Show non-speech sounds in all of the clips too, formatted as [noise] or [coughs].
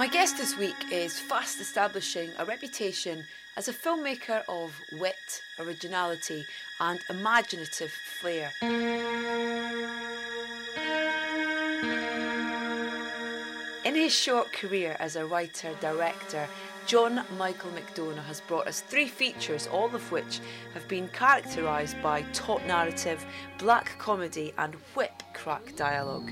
My guest this week is fast establishing a reputation as a filmmaker of wit, originality, and imaginative flair. In his short career as a writer director, John Michael McDonagh has brought us three features, all of which have been characterised by taut narrative, black comedy, and whip crack dialogue.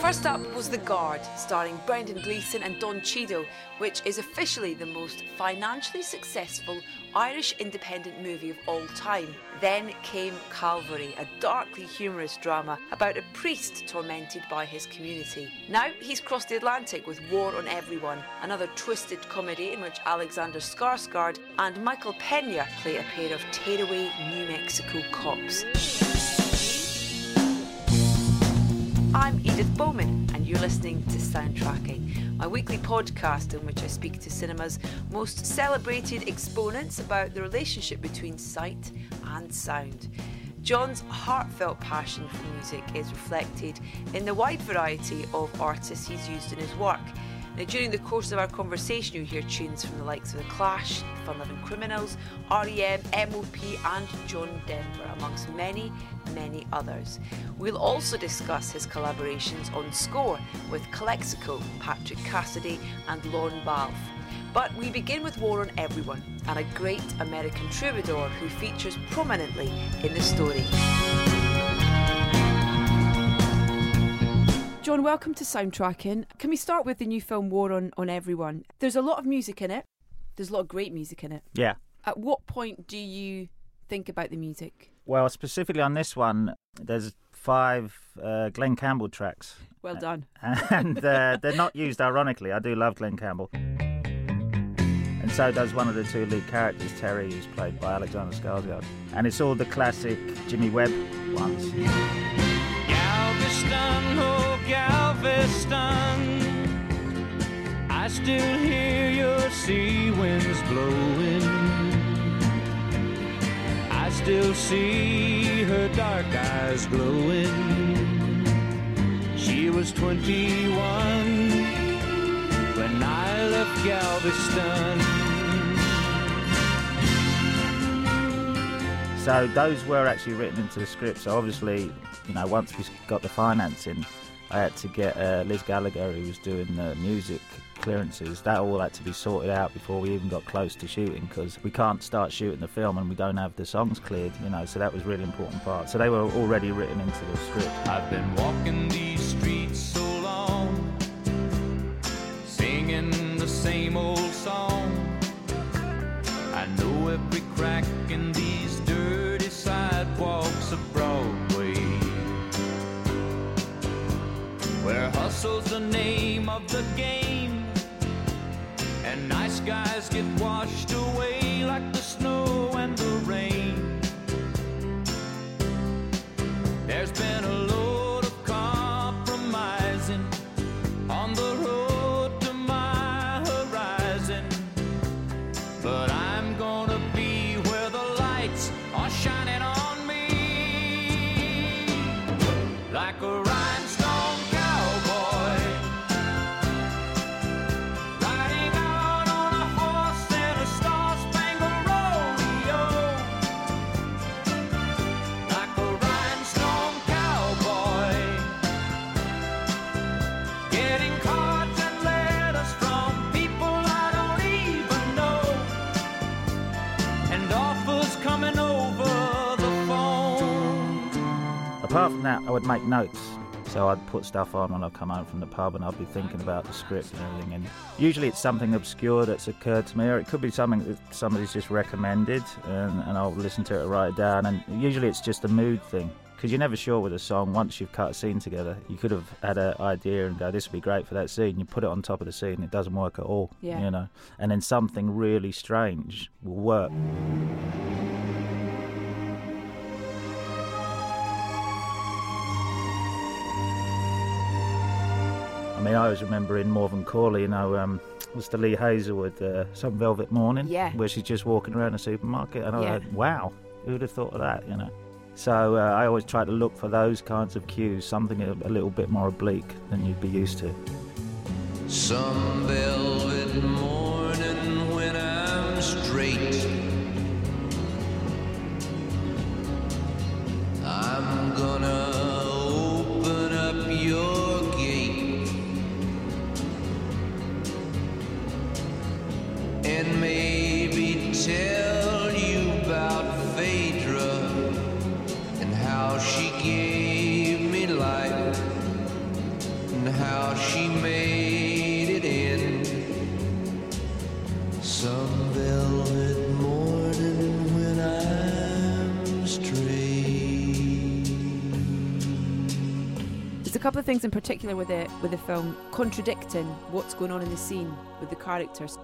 First up was The Guard, starring Brendan Gleeson and Don Cheadle, which is officially the most financially successful Irish independent movie of all time. Then came Calvary, a darkly humorous drama about a priest tormented by his community. Now he's crossed the Atlantic with War on Everyone, another twisted comedy in which Alexander Skarsgård and Michael Pena play a pair of tearaway New Mexico cops. I'm Edith Bowman, you're listening to Soundtracking, my weekly podcast in which I speak to cinema's most celebrated exponents about the relationship between sight and sound. John's heartfelt passion for music is reflected in the wide variety of artists he's used in his work. Now, during the course of our conversation, you'll hear tunes from the likes of The Clash, Fun Loving Criminals, REM, MOP, and John Denver, amongst many, many others. We'll also discuss his collaborations on score with Calexico, Patrick Cassidy, and Lorne Balfe. But we begin with War on Everyone and a great American troubadour who features prominently in the story. John, welcome to Soundtracking. Can we start with the new film War on, on Everyone? There's a lot of music in it. There's a lot of great music in it. Yeah. At what point do you think about the music? Well, specifically on this one, there's five uh, Glen Campbell tracks. Well done. [laughs] And uh, they're not used ironically. I do love Glen Campbell. And so does one of the two lead characters, Terry, who's played by Alexander Skarsgård. And it's all the classic Jimmy Webb ones. Oh Galveston. I still hear your sea winds blowing. I still see her dark eyes glowing. She was 21 when I left Galveston. So those were actually written into the script. So obviously, you know, once we got the financing, I had to get uh, Liz Gallagher, who was doing the music clearances. That all had to be sorted out before we even got close to shooting because we can't start shooting the film and we don't have the songs cleared, you know. So that was really important part. So they were already written into the script. I've been walking these hustle's the name of the game, and nice guys get washed away like the snow and the rain. There's been a Apart from that, I would make notes. So I'd put stuff on when I'd come home from the pub and I'd be thinking about the script and everything. And usually it's something obscure that's occurred to me, or it could be something that somebody's just recommended, and, and I'll listen to it and write it down. And usually it's just a mood thing. Because you're never sure with a song once you've cut a scene together. You could have had an idea and go, this would be great for that scene. You put it on top of the scene, and it doesn't work at all. Yeah. You know? And then something really strange will work. I mean, I always remember in Morvern Callar, you know, um, Mr. Lee Hazlewood, uh, Some Velvet Morning, Yeah. where she's just walking around a supermarket, and I Yeah. went, wow, who would have thought of that, you know? So uh, I always try to look for those kinds of cues, something a, a little bit more oblique than you'd be used to. Some velvet morning when I'm straight. I'm gonna and maybe tell you about and how she gave me life and how she made it in some when I'm straight. There's a couple of things in particular with the with the film contradicting what's going on in the scene with the characters.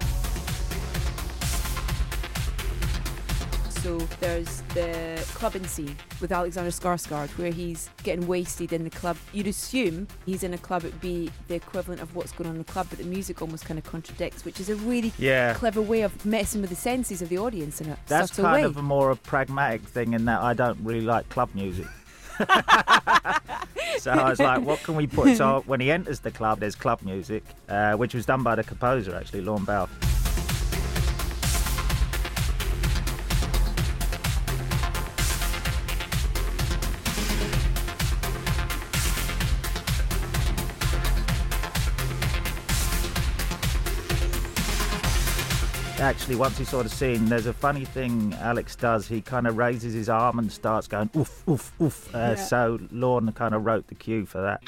So there's the clubbing scene with Alexander Skarsgård where he's getting wasted in the club. You'd assume he's in a club, it'd be the equivalent of what's going on in the club, but the music almost kind of contradicts, which is a really Yeah. clever way of messing with the senses of the audience in a That's subtle kind way. of a more a pragmatic thing in that I don't really like club music. [laughs] so I was like, what can we put? So [laughs] when he enters the club, there's club music, uh, which was done by the composer actually, Lorne Balfe. Actually, once he saw the scene, there's a funny thing Alex does. He kind of raises his arm and starts going oof, oof, oof. Uh, Yeah. So Lorne kind of wrote the cue for that.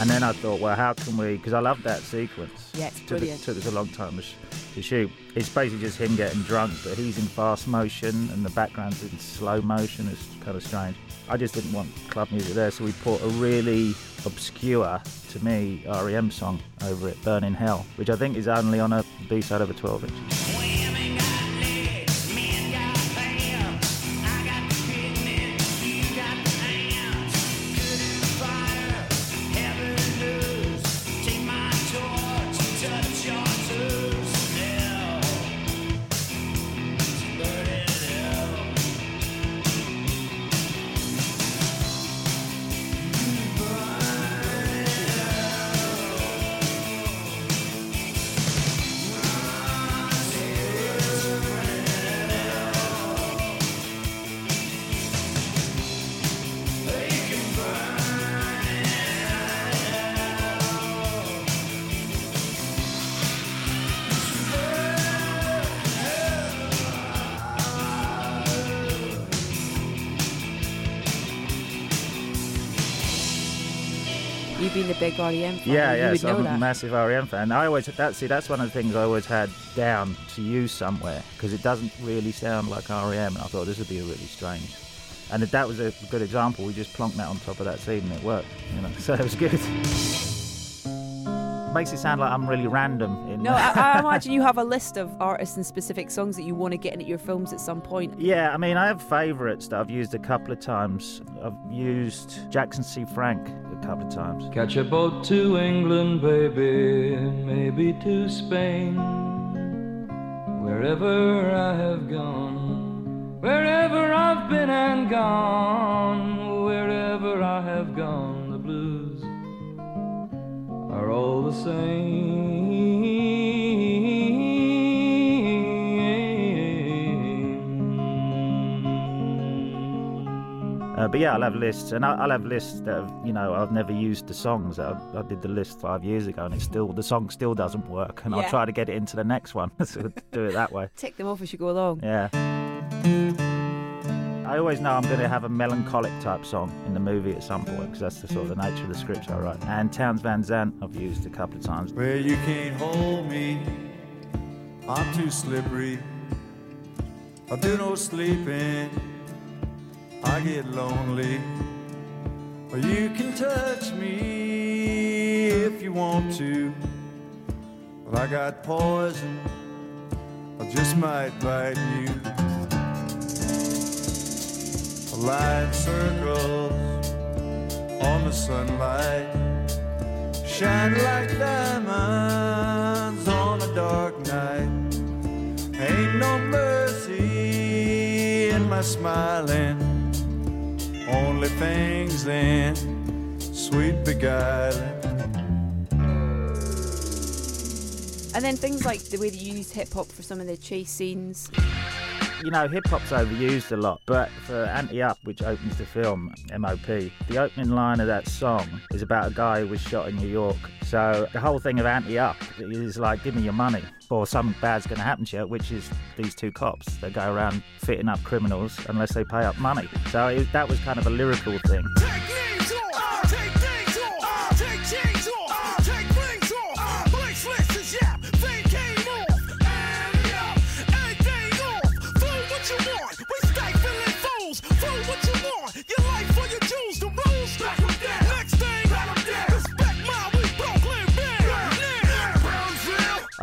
And then I thought, well, how can we? Because I love that sequence. Yeah, it's brilliant. it, took us a long time to, to shoot. It's basically just him getting drunk, but he's in fast motion and the background's in slow motion. It's kind of strange. I just didn't want club music there, so we put a really obscure, to me, REM song over it, Burning Hell, which I think is only on a B side of a 12 inch. Big REM fan, Yeah, yeah. So I'm that. a massive REM fan. I always that see that's one of the things I always had down to use somewhere because it doesn't really sound like REM, and I thought this would be really strange. And that was a good example. We just plonked that on top of that scene and it worked. You know, [laughs] so it was good. Makes it sound like I'm really random. In No, I, I [laughs] imagine you have a list of artists and specific songs that you want to get into your films at some point. Yeah, I mean, I have favourites that I've used a couple of times. I've used Jackson C. Frank a couple of times. Catch a boat to England, baby, maybe to Spain. Wherever I have gone, wherever I've been and gone, wherever I have gone, the blues are all the same. Uh, but yeah, I'll have lists, and I'll, I'll have lists that have, you know I've never used the songs. I, I did the list five years ago, and it still the song still doesn't work, and Yeah. I'll try to get it into the next one. [laughs] so do it that way. Tick them off as you go along. Yeah. I always know I'm going to have a melancholic type song in the movie at some point because that's the sort of the nature of the scripts I write. And Townes Van Zandt I've used a couple of times. Well, you can't hold me. I'm too slippery. I do no sleeping. I get lonely. Or you can touch me if you want to. But I got poison. I just might bite you. Flying circles on the sunlight, shine like diamonds on a dark night. Ain't no mercy in my smiling, only things in sweet beguiling. And then things like the way they use hip hop for some of the chase scenes. You know, hip hop's overused a lot, but for Ante Up, which opens the film, MOP, the opening line of that song is about a guy who was shot in New York. So the whole thing of Ante Up is like, give me your money, or something bad's going to happen to you, which is these two cops. that go around fitting up criminals unless they pay up money. So it, that was kind of a lyrical thing.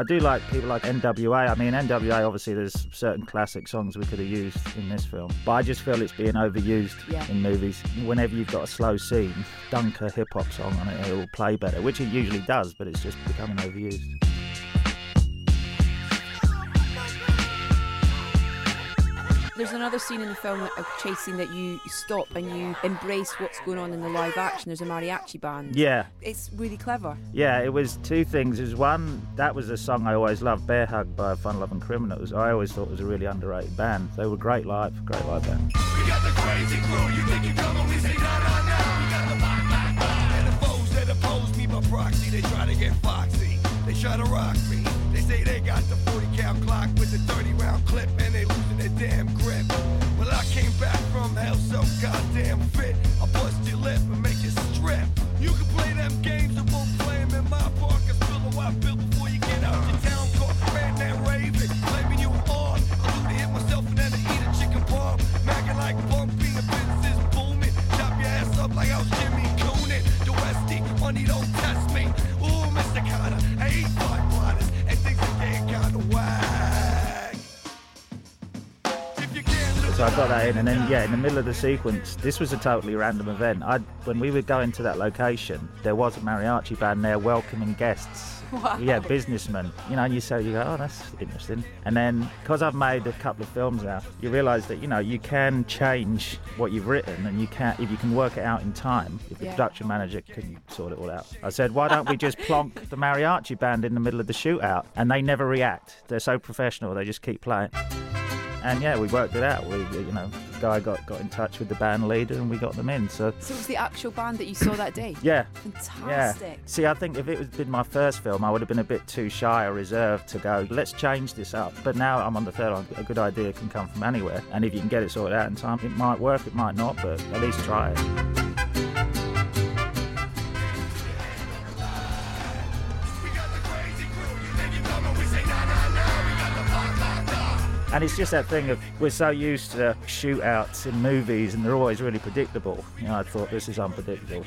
I do like people like NWA. I mean, NWA, obviously, there's certain classic songs we could have used in this film, but I just feel it's being overused Yeah. in movies. Whenever you've got a slow scene, dunk a hip hop song on it, it will play better, which it usually does, but it's just becoming overused. There's another scene in the film, a chase scene that you stop and you embrace what's going on in the live action. There's a mariachi band. Yeah, It's really clever. yeah, it was two things. It was one, that was a song I always loved, Bear Hug by Fun Loving Criminals. I always thought it was a really underrated band. They were great live, great live band. We got the crazy crew. You think you come and say nah nah nah. We got the bang bang bang. And the foes that oppose me by proxy, they try to get foxy. They try to rock me. They say they got the 40 cal clock with the 30 round clip, and they their damn grip. Well, I came back from hell so goddamn fit. I bust your lip and make you strip. You can play them games and won't play 'em in my park. I spill the white bill before you get out your town car. Man, that raving, blaming you on. I do to hit myself and then I eat a chicken palm. Macking like bumping, the is booming. Chop your ass up like I was Jimmy Coonan. The Westie, money don't So I got that in, and then yeah, in the middle of the sequence, this was a totally random event. I when we were going to that location, there was a mariachi band there welcoming guests. Wow. Yeah, businessmen. You know, and you say you go, oh, that's interesting. And then because I've made a couple of films now, you realise that you know you can change what you've written, and you can if you can work it out in time. If the Yeah. production manager can sort it all out. I said, why don't we just plonk the mariachi band in the middle of the shootout? And they never react. They're so professional. They just keep playing. And yeah, we worked it out. We, you know, the guy got, got in touch with the band leader and we got them in. So So it was the actual band that you saw that day. yeah, [coughs] yeah. Fantastic. See, I think if it had been my first film, I would have been a bit too shy or reserved to go. Let's change this up. But now I'm on the third one. A good idea can come from anywhere, and if you can get it sorted out in time, it might work. It might not, but at least try it. And it's just that thing of we're so used to shootouts in movies, and they're always really predictable. You know, I thought this is unpredictable.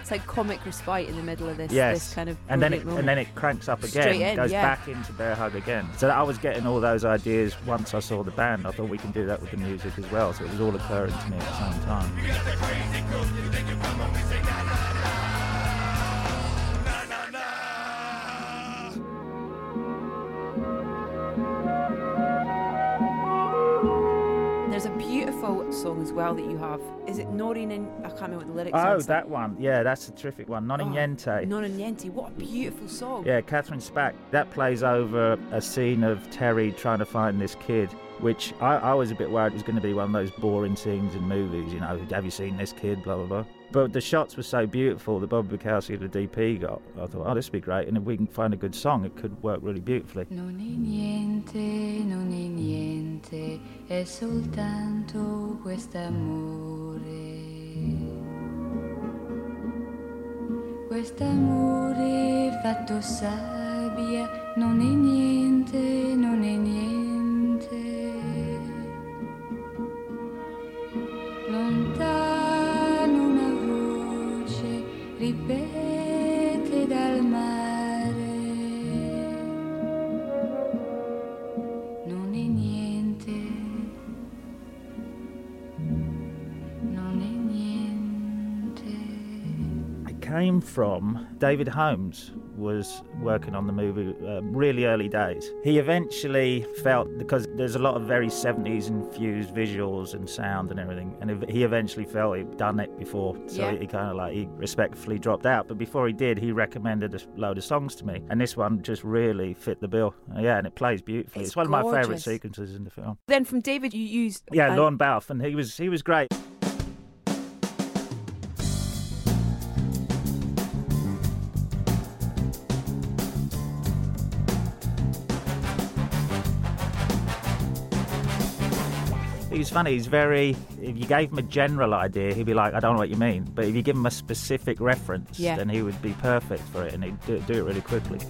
It's like comic respite in the middle of this, Yes. this kind of and then it brilliant and then it cranks up again, in, goes yeah. back into Bear Hug again. So I was getting all those ideas once I saw the band. I thought we can do that with the music as well. So it was all occurring to me at the same time. As well that you have. Is it Noreen and I can't remember what the lyrics oh, are. Oh, that one. Yeah, that's a terrific one. Non Oh, Niente. Non and Niente. What a beautiful song. Yeah, Catherine Spaak. That plays over a scene of Terry trying to find this kid, which I, I was a bit worried was going to be one of those boring scenes in movies. You know, have you seen this kid? Blah blah blah. But the shots were so beautiful that Bobby Bukowski, the DP, got. I thought, oh, this would be great, and if we can find a good song, it could work really beautifully. Non è niente, non è niente, è soltanto quest'amore. Quest'amore fatto sabbia, non è niente, non è niente. Came from David Holmes was working on the movie uh, really early days. He eventually felt because there's a lot of very 70s infused visuals and sound and everything, and he eventually felt he'd done it before, so Yeah. he kind of like he respectfully dropped out. But before he did, he recommended a load of songs to me, and this one just really fit the bill. Uh, yeah, and it plays beautifully. It's It's, one of my favourite sequences in the film. Then from David, you used Yeah, Lorne Balfe, and he was he was great. He's funny. He's very. If you gave him a general idea, he'd be like, "I don't know what you mean." But if you give him a specific reference, Yeah. then he would be perfect for it, and he'd do, do it really quickly.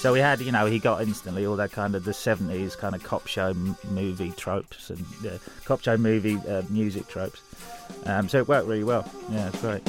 So we had, you know, he got instantly all that kind of the 70s kind of cop show movie tropes and uh, cop show movie uh, music tropes. Um, so it worked really well. Yeah, it's great.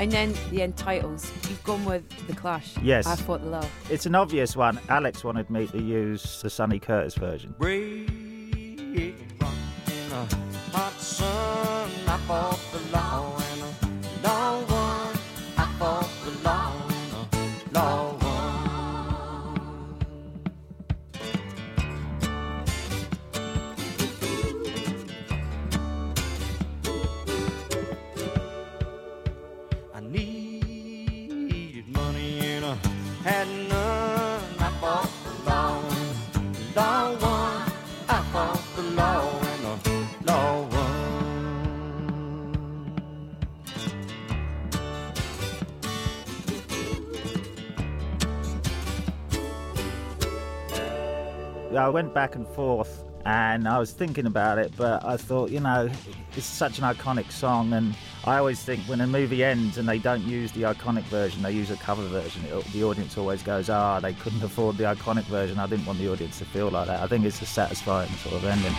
And then the end titles. You've gone with The Clash. Yes. I Fought the Law. It's an obvious one. Alex wanted me to use the Sonny Curtis version. Brave in a ah. hot sun, I fought went back and forth and I was thinking about it, but I thought, you know, it's such an iconic song. And I always think when a movie ends and they don't use the iconic version, they use a cover version, it, the audience always goes, ah, they couldn't afford the iconic version. I didn't want the audience to feel like that. I think it's a satisfying sort of ending.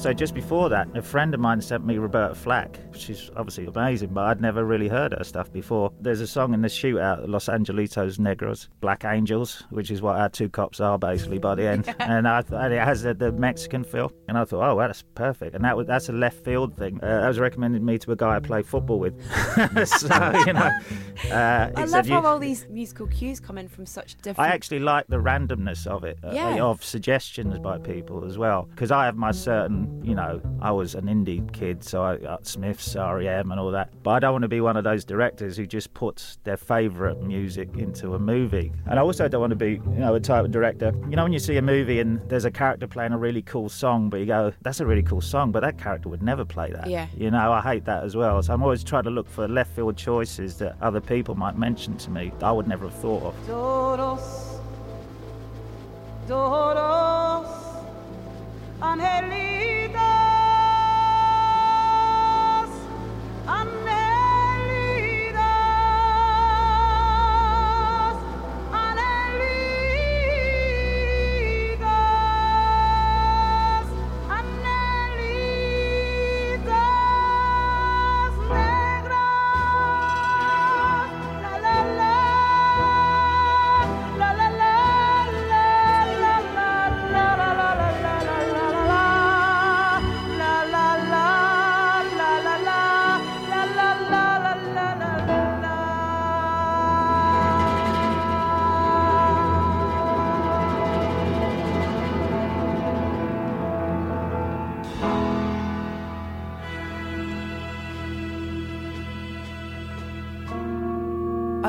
Also, just before that, a friend of mine sent me Roberta Flack. She's obviously amazing, but I'd never really heard her stuff before. There's a song in the shootout, Los Angelitos Negros, Black Angels, which is what our two cops are basically by the end. [laughs] and, I, and it has the, the Mexican feel. And I thought, oh, well, that's perfect. And that was, that's a left field thing. Uh, that was recommended me to a guy I play football with. [laughs] [laughs] so, you know. Uh, I love "You- how all these musical cues come in from such different. I actually like the randomness of it, uh, Yeah. of suggestions by people as well, because I have my certain. You know, I was an indie kid, so I got Smiths, REM, and all that. But I don't want to be one of those directors who just puts their favourite music into a movie. And I also don't want to be, you know, a type of director. You know, when you see a movie and there's a character playing a really cool song, but you go, "That's a really cool song," but that character would never play that. Yeah. You know, I hate that as well. So I'm always trying to look for left field choices that other people might mention to me that I would never have thought of. Todos, todos,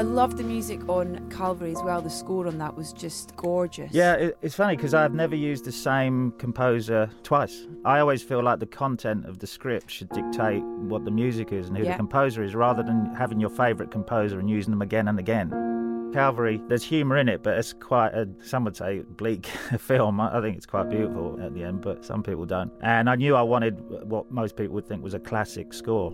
I love the music on Calvary as well. The score on that was just gorgeous. Yeah, it, it's funny because I've never used the same composer twice. I always feel like the content of the script should dictate what the music is and who Yeah. the composer is, rather than having your favourite composer and using them again and again. Calvary, there's humour in it, but it's quite a, some would say, bleak [laughs] film. I I think it's quite beautiful at the end, but some people don't. And I knew I wanted what most people would think was a classic score.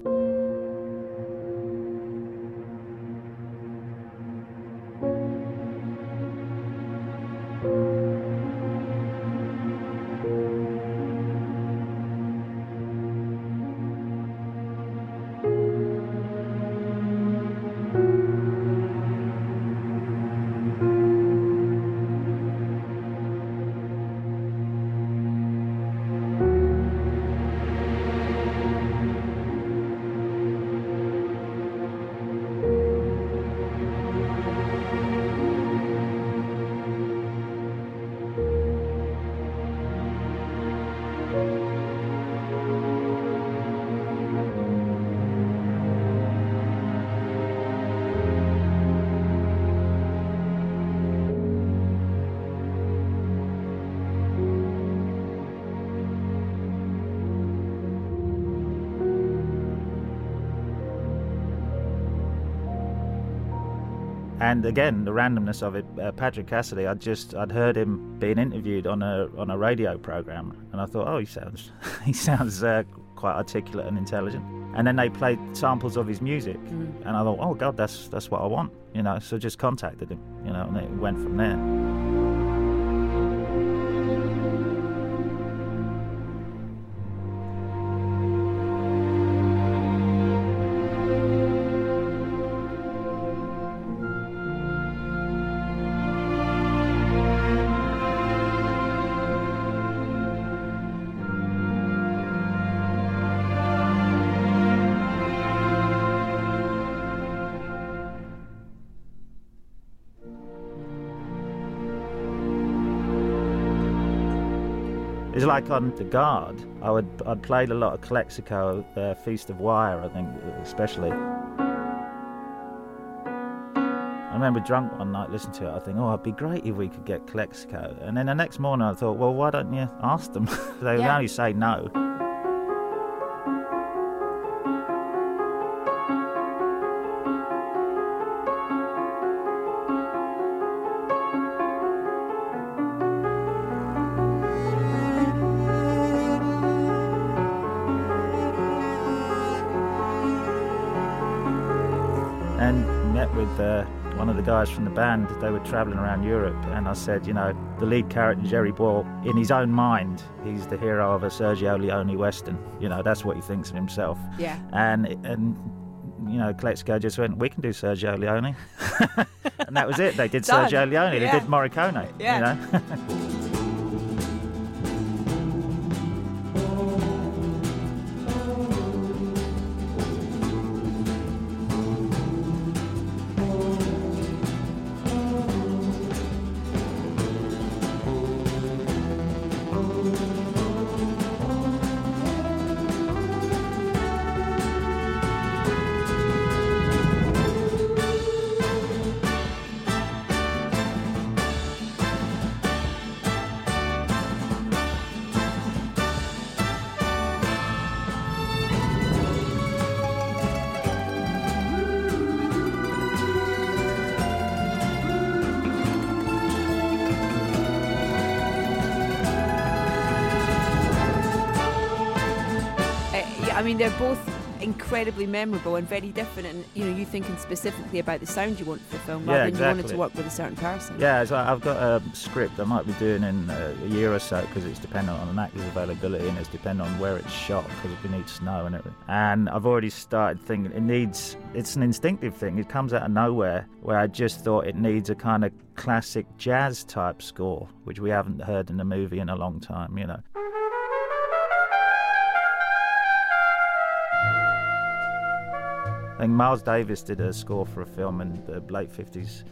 And again, the randomness of it. Uh, Patrick Cassidy, I just I'd heard him being interviewed on a on a radio program, and I thought, oh, he sounds [laughs] he sounds uh, quite articulate and intelligent. And then they played samples of his music, and I thought, oh God, that's that's what I want, you know. So just contacted him, you know, and it went from there. Like on the guard. I would I'd played a lot of Calexico, uh, Feast of Wire, I think, especially. I remember drunk one night listening to it. I think, oh, it'd be great if we could get Calexico. And then the next morning, I thought, well, why don't you ask them? [laughs] they would Yeah. only say no. With uh, one of the guys from the band. They were travelling around Europe, and I said, you know, the lead character Gerry Boyle, in his own mind, he's the hero of a Sergio Leone western. You know, that's what he thinks of himself. Yeah. And and you know, Calexico just went, we can do Sergio Leone, [laughs] and that was it. They did [laughs] Sergio Leone. Yeah. They did Morricone. Yeah. You know. [laughs] I mean, they're both incredibly memorable and very different. And you know, you thinking specifically about the sound you want for the film, Yeah, rather than you wanted to work with a certain person. Yeah, so I've got a script I might be doing in uh, a year or so because it's dependent on an actor's availability and it's dependent on where it's shot because we need snow and everything. And I've already started thinking it needs, it's an instinctive thing. It comes out of nowhere where I just thought it needs a kind of classic jazz type score, which we haven't heard in a movie in a long time, you know. I think Miles Davis did a score for a film in the late 50s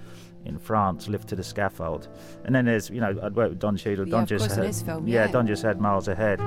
in France, Lift to the Scaffold. And then there's, you know, I'd worked with Don Cheadle. Yeah, Don of just had, film, yeah, yeah. Don just had Miles Ahead.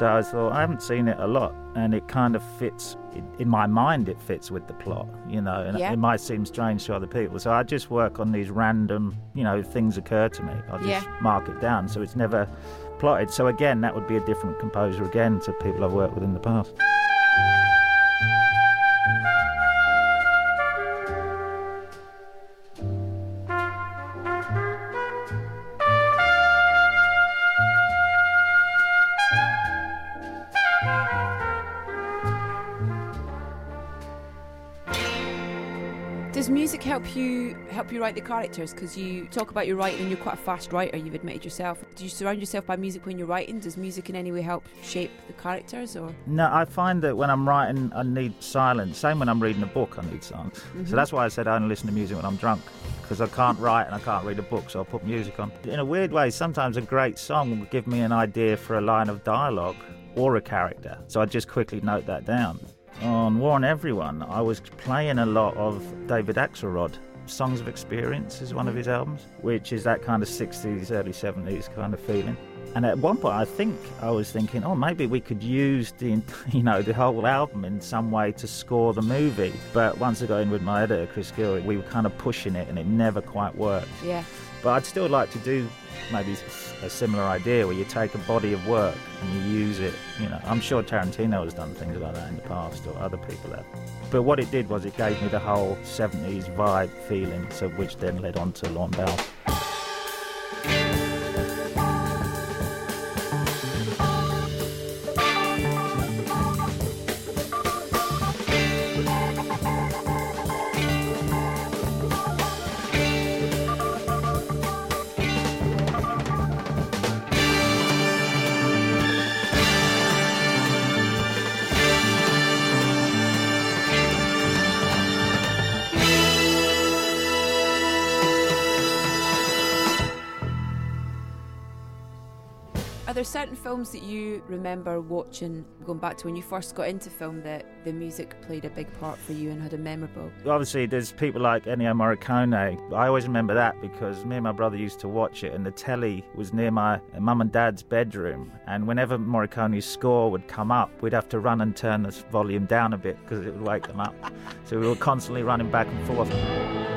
So I thought, I haven't seen it a lot, and it kind of fits, in- my mind, it fits with the plot, you know, and Yeah. it might seem strange to other people. So I just work on these random, you know, things occur to me. I just Yeah. mark it down, so it's never plotted. So again, that would be a different composer again to people I've worked with in the past. Help you write the characters? Because you talk about your writing, and you're quite a fast writer. You've admitted yourself. Do you surround yourself by music when you're writing? Does music in any way help shape the characters? Or No, I find that when I'm writing, I need silence. Same when I'm reading a book, I need silence. So mm-hmm. that's why I said I only listen to music when I'm drunk, because I can't write and I can't read a book, so I'll put music on. In a weird way, sometimes a great song will give me an idea for a line of dialogue or a character, so I just quickly note that down. On War on Everyone, I was playing a lot of David Axelrod. Songs of Experience is one of his albums, which is that kind of 60s, early 70s kind of feeling. And at one point, I think I was thinking, oh, maybe we could use the, [laughs] you know, the whole album in some way to score the movie. But once I got in with my editor, Chris Gill, we were kind of pushing it, and it never quite worked. yeah, But I'd still like to do maybe a similar idea where you take a body of work and you use it. You know, I'm sure Tarantino has done things like that in the past, or other people have. But what it did was it gave me the whole 70s vibe feeling, so which then led on to Lorne Balfe. Films that you remember watching, going back to when you first got into film, that the music played a big part for you and had a memorable? Obviously, there's people like Ennio Morricone. I always remember that because me and my brother used to watch it, and the telly was near my mum and dad's bedroom. And whenever Morricone's score would come up, we'd have to run and turn the volume down a bit because it would wake them up. So we were constantly running back and forth.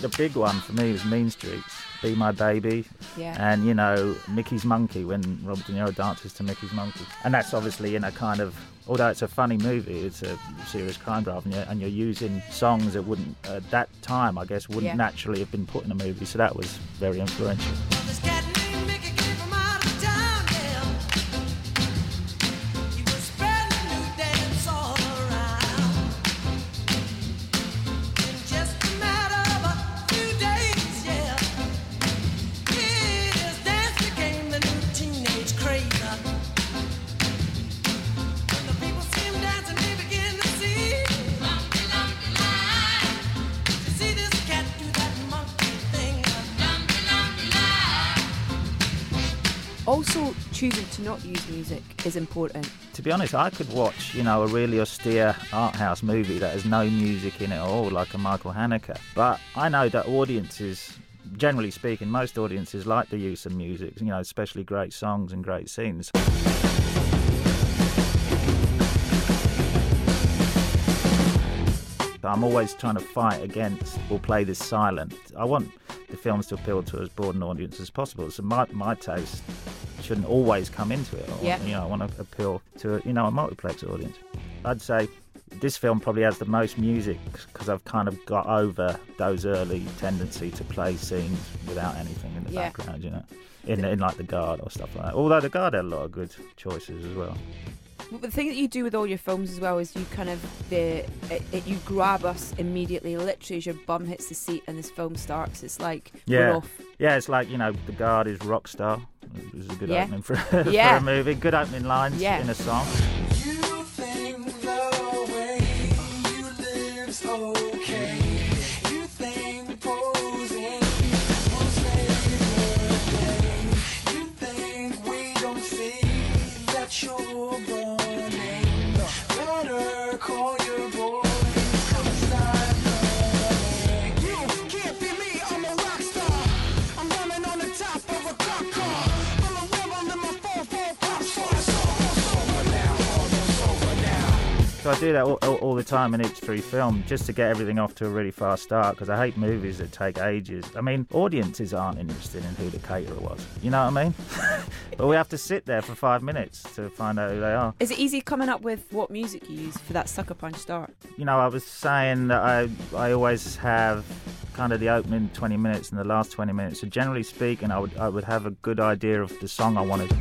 The big one for me was Mean Streets, Be My Baby, Yeah. and you know Mickey's Monkey when Robert De Niro dances to Mickey's Monkey, and that's obviously in a kind of although it's a funny movie, it's a serious crime drama, and you're, and you're using songs that wouldn't at that time I guess wouldn't Yeah. naturally have been put in a movie, so that was very influential. Is important. To be honest, I could watch, you know, a really austere art house movie that has no music in it at all, like a Michael Haneke. But I know that audiences, generally speaking, most audiences like the use of music, you know, especially great songs and great scenes. I'm always trying to fight against or play this silent. I want the films to appeal to as broad an audience as possible. So my, my taste shouldn't always come into it. I Yeah. want, you know, I want to appeal to you know a multiplex audience. I'd say this film probably has the most music because I've kind of got over those early tendency to play scenes without anything in the Yeah. background. You know, in in like the guard or stuff like that. Although the guard had a lot of good choices as well. But the thing that you do with all your films as well is you kind of the it, it, you grab us immediately, literally as your bum hits the seat and this film starts. It's like Yeah. off. Yeah, it's like you know, the guard is rock star. It was a good Yeah. opening for, Yeah. [laughs] for a movie. Good opening lines Yeah. in a song. So I do that all, all, all the time in each three film just to get everything off to a really fast start because I hate movies that take ages. I mean, audiences aren't interested in who the caterer was. You know what I mean? [laughs] but we have to sit there for five minutes to find out who they are. Is it easy coming up with what music you use for that sucker punch start? You know, I was saying that I I always have kind of the opening 20 minutes and the last 20 minutes. So generally speaking, I would I would have a good idea of the song I wanted.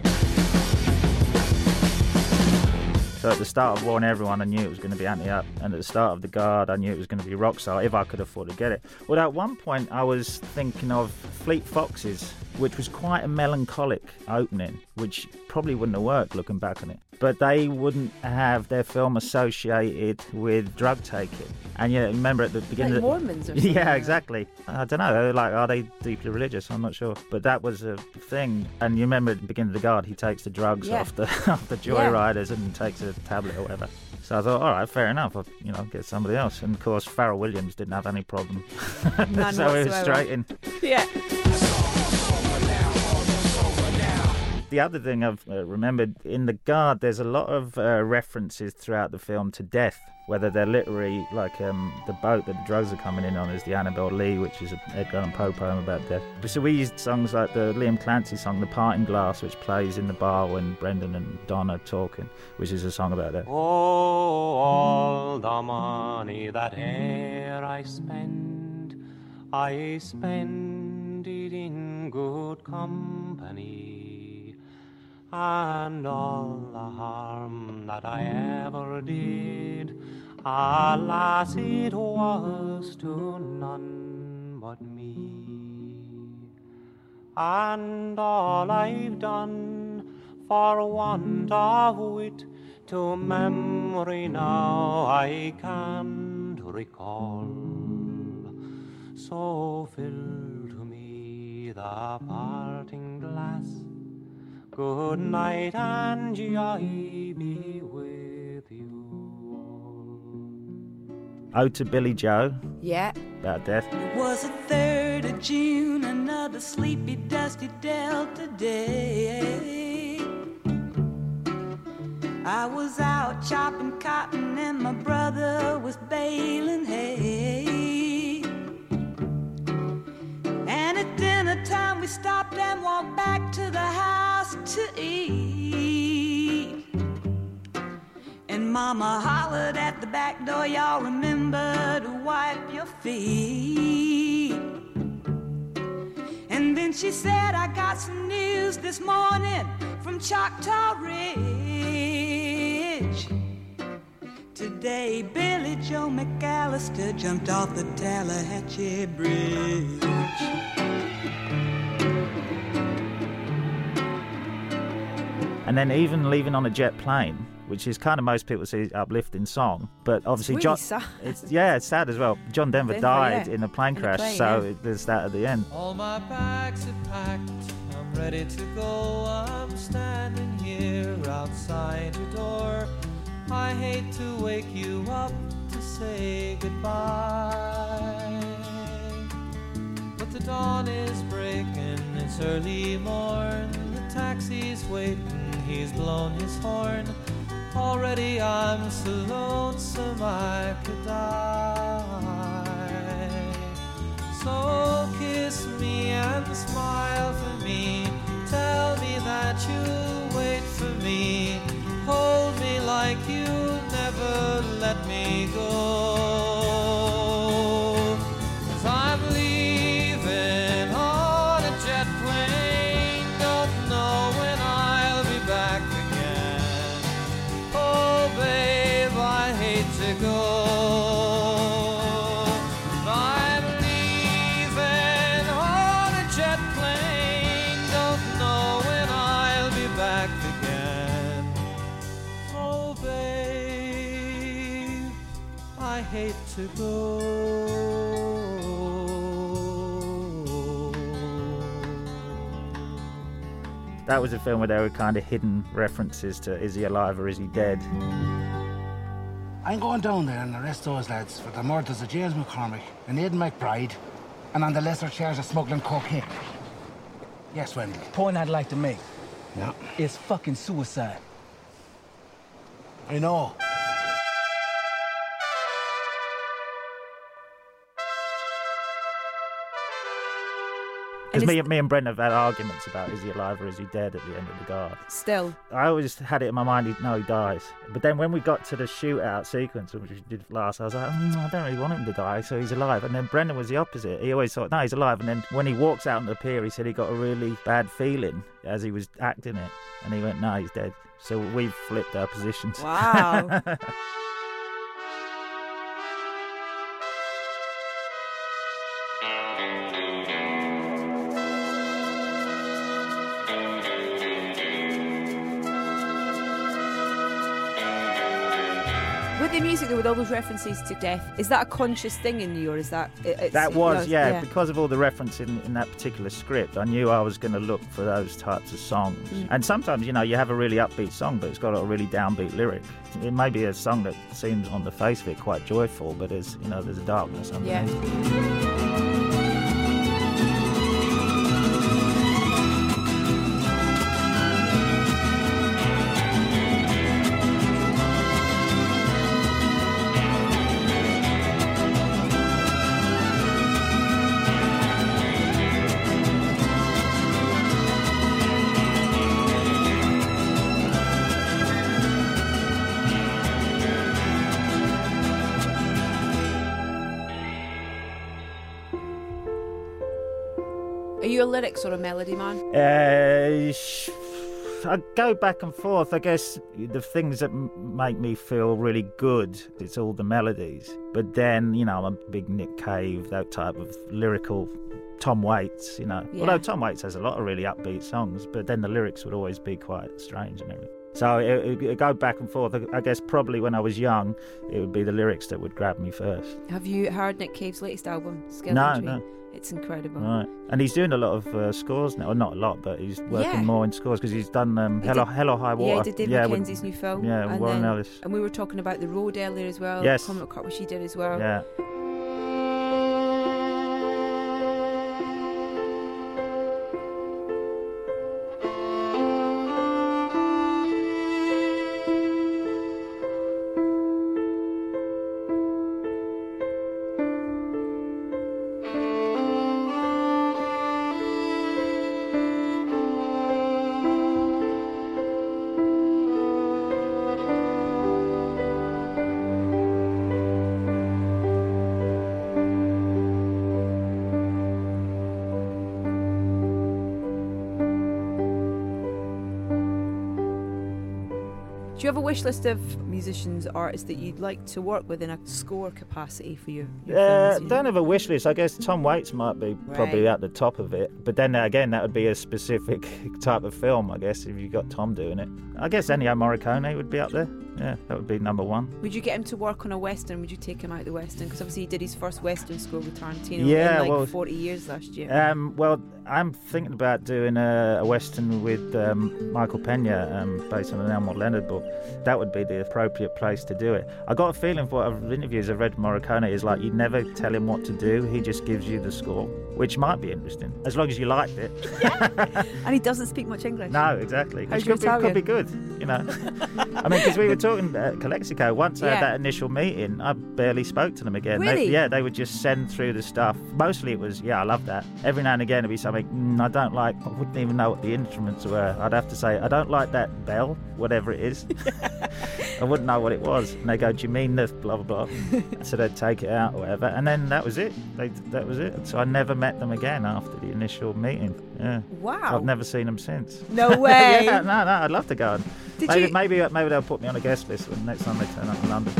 So at the start of War on Everyone, I knew it was going to be Ante Up, and at the start of The Guard, I knew it was going to be Rockstar if I could afford to get it. Well, at one point, I was thinking of Fleet Foxes, which was quite a melancholic opening, which probably wouldn't have worked looking back on it. But they wouldn't have their film associated with drug taking. And yeah, remember at the beginning, Like of the- Mormons or [laughs] something. yeah, exactly. I don't know. Like, are they deeply religious? I'm not sure. But that was a thing. And you remember at the beginning of the guard, he takes the drugs Yeah. off the [laughs] off the joyriders and takes a tablet or whatever. So I thought, all right, fair enough. I'll, you know, get somebody else. And of course, Pharrell Williams didn't have any problem. [laughs] None so he was whatsoever. straight in. Yeah. The other thing I've uh, remembered in the guard, there's a lot of uh, references throughout the film to death, whether they're literary, like um, the boat that the drugs are coming in on is the Annabel Lee, which is an Edgar Allan Poe poem about death. So we used songs like the Liam Clancy song, The Parting Glass, which plays in the bar when Brendan and Don are talking, which is a song about death. Oh, all the money that e'er I spend, I spend it in good company. And all the harm that I ever did, alas, it was to none but me. And all I've done for want of wit to memory now I can't recall. So fill to me the parting glass. Good night and joy be with you. Ode to Billy Joe, Yeah. about death. It was the 3rd of June, another sleepy, dusty Delta day. I was out chopping cotton and my brother was baling hay. And at dinner time we stopped and walked back to the house to eat. And mama hollered at the back door, y'all remember to wipe your feet. And then she said, I got some news this morning from Choctaw Ridge. Today, Billy Joe McAllister jumped off the Tallahatchie Bridge. And then even leaving on a jet plane, which is kind of most people see uplifting song, but obviously really John, sad. it's yeah, it's sad as well. John Denver Denver, died yeah. in a plane In a crash, plane, so yeah. there's that at the end. All my bags are packed, I'm ready to go. I'm standing here outside your door. I hate to wake you up to say goodbye. But the dawn is breaking, it's early morn. The taxi's waiting, he's blown his horn. Already I'm so lonesome I could die. So kiss me and smile for me. Tell me that you'll wait for me. Hold me like you'll never let me go. That was a film where there were kind of hidden references to is he alive or is he dead? I'm going down there and arrest those lads for the murders of James McCormick and Aidan McBride and on the lesser charge of smuggling cocaine. Yes, Wendy. Point I'd like to make Yeah. is fucking suicide. I know. Because me, me and Brent have had arguments about is he alive or is he dead at the end of the guard. Still, I always had it in my mind, he, no, he dies. But then when we got to the shootout sequence, which we did last, I was like, mm, I don't really want him to die, so he's alive. And then Brendan was the opposite. He always thought, no, he's alive. And then when he walks out on the pier, he said he got a really bad feeling as he was acting it. And he went, no, he's dead. So we've flipped our positions. Wow. [laughs] the music, with all those references to death, is that a conscious thing in you, or is that it, it's, that was, no, yeah, because of all the reference in, in that particular script, I knew I was going to look for those types of songs. Mm. And sometimes, you know, you have a really upbeat song, but it's got a really downbeat lyric. It may be a song that seems on the face of it quite joyful, but there's, you know, there's a darkness Yeah. underneath. Are lyrics or a melody man? Uh, sh- I go back and forth. I guess the things that m- make me feel really good, it's all the melodies. But then, you know, I'm a big Nick Cave, that type of lyrical Tom Waits, you know. Yeah. Although Tom Waits has a lot of really upbeat songs, but then the lyrics would always be quite strange and everything. So it, it, go back and forth. I- guess probably when I was young, it would be the lyrics that would grab me first. Have you heard Nick Cave's latest album, Skeleton No, no. It's incredible. Right. And he's doing a lot of uh, scores now. Or not a lot, but he's working Yeah. more in scores because he's done um, He Hello, did- Hell or High Water. Yeah, he did David with- Mackenzie's new film. Yeah, and Warren then- Ellis. And we were talking about The Road earlier as well. Yes. Comic Cut, which he did as well. Yeah. You have a wish list of musicians, artists that you'd like to work with in a score capacity for your, your Uh, films? you know? don't have a wish list. I guess Tom Waits might be probably at the top of it. But then again, that would be a specific [laughs] type of film, I guess, if you got Tom doing it. I guess Ennio Morricone would be up there. Yeah, that would be number one. Would you get him to work on a western? Would you take him out the western? Because obviously he did his first western score with Tarantino Yeah, in like well- 40 years last year. Um, well, I'm thinking about doing a, a western with um, Michael Peña, um, based on an Elmore Leonard book. That would be the appropriate place to do it. I got a feeling for what interviews I've read Morricone is like you never tell him what to do; he just gives you the score, which might be interesting as long as you liked it. [laughs] and he doesn't speak much English. No, exactly. Which could be, could be good, you know. I mean, because we were talking at Calexico, once I Yeah. had that initial meeting, I barely spoke to them again. They- Really? yeah, they would just send through the stuff. Mostly it was, yeah, I love that. Every now and again it'd be something, mm, I don't like, I wouldn't even know what the instruments were. I'd have to say, I don't like that bell, whatever it is. [laughs] I wouldn't know what it was. And they go, do you mean this, blah, blah, blah. so they'd take it out or whatever. And then that was it. They, that was it. So I never met them again after the initial meeting. Yeah. Wow. I've never seen them since. No [laughs] way. yeah, no, no, I'd love to go. And Did maybe, you- maybe, maybe they'll put me on a guest list when next time they turn up in London.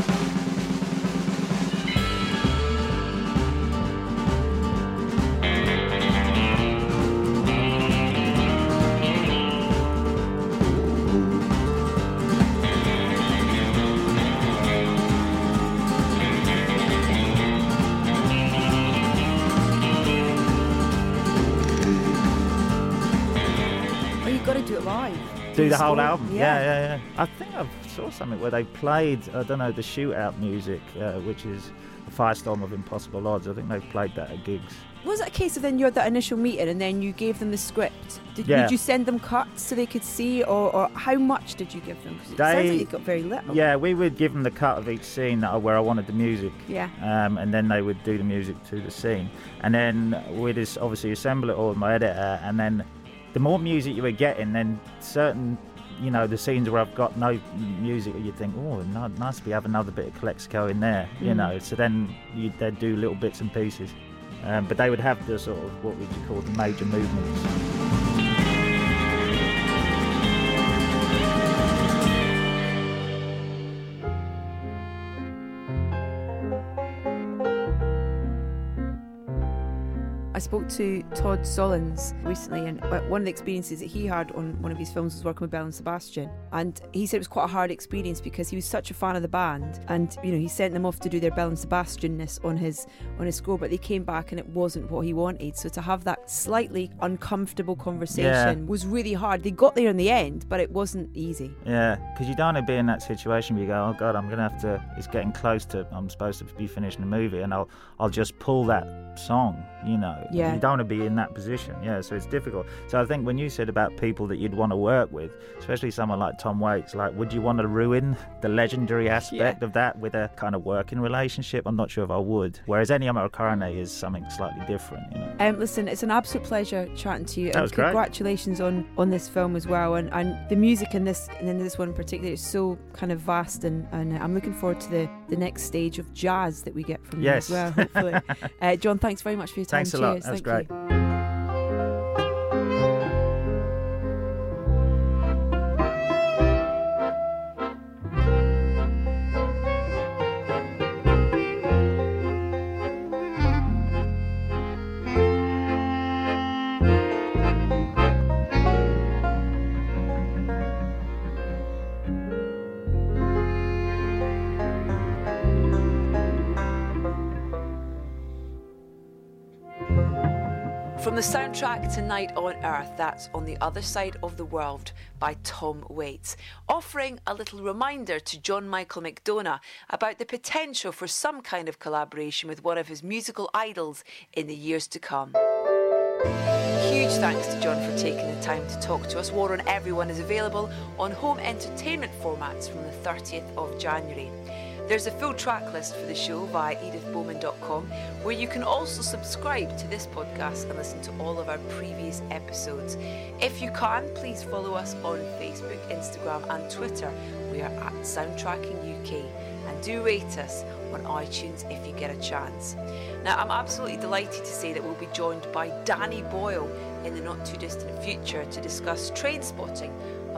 Oh, you've got to do it live. Do the whole album? Yeah. Yeah. yeah, I think I saw something where they played, I don't know, the shootout music, uh, which is a Firestorm of Impossible Odds. I think they played that at gigs. Was it a case of then you had that initial meeting and then you gave them the script? Did, Yeah. Did you send them cuts so they could see, or, or how much did you give them? 'Cause it sounds like you got very little. Yeah, we would give them the cut of each scene that, where I wanted the music. Yeah. Um, and then they would do the music to the scene. And then we'd just obviously assemble it all with my editor. And then the more music you were getting, then certain, you know, the scenes where I've got no music, you think, oh, nice to be have another bit of Calexico in there, you Mm. know. So then you, they'd do little bits and pieces. Um, but they would have the sort of what would you call the major movements. Spoke to Todd Solondz recently, and uh, one of the experiences that he had on one of his films was working with Belle and Sebastian. And he said it was quite a hard experience because he was such a fan of the band, and you know he sent them off to do their Belle and Sebastianness on his on his score, but they came back and it wasn't what he wanted. So to have that slightly uncomfortable conversation Yeah. was really hard. They got there in the end, but it wasn't easy. Yeah, because you don't want to be in that situation where you go, oh God, I'm gonna have to. It's getting close to. I'm supposed to be finishing the movie, and I'll I'll just pull that song. You know. Yeah. You don't want to be in that position. Yeah. So it's difficult. So I think when you said about people that you'd want to work with, especially someone like Tom Waits, like, would you want to ruin the legendary aspect of that with a kind of working relationship? I'm not sure if I would. Whereas Ennio Morricone is something slightly different. You know. Um, listen, it's an absolute pleasure chatting to you. That and was great. Congratulations on, on this film as well, and, and the music in this and in this one in particular is so kind of vast, and, and I'm looking forward to the, the next stage of jazz that we get from Yes. you as well. Hopefully, [laughs] uh, John, thanks very much for your time. Thanks a lot. Cheers. That's Thank great. You. From the soundtrack to Night on Earth, that's On the Other Side of the World by Tom Waits, offering a little reminder to John Michael McDonagh about the potential for some kind of collaboration with one of his musical idols in the years to come. Huge thanks to John for taking the time to talk to us. War on Everyone is available on home entertainment formats from the 30th of January. There's a full track list for the show via edithbowman.com, where you can also subscribe to this podcast and listen to all of our previous episodes. If you can, please follow us on Facebook, Instagram, and Twitter. We are at Soundtracking UK, and do rate us on iTunes if you get a chance. Now, I'm absolutely delighted to say that we'll be joined by Danny Boyle in the not too distant future to discuss Trainspotting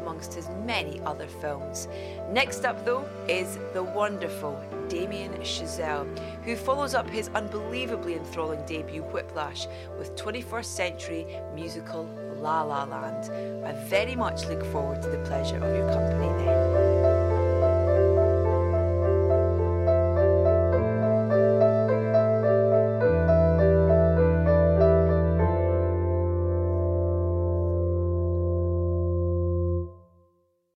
amongst his many other films. Next up, though, is the wonderful Damien Chazelle, who follows up his unbelievably enthralling debut Whiplash with 21st century musical La La Land. I very much look forward to the pleasure of your company then.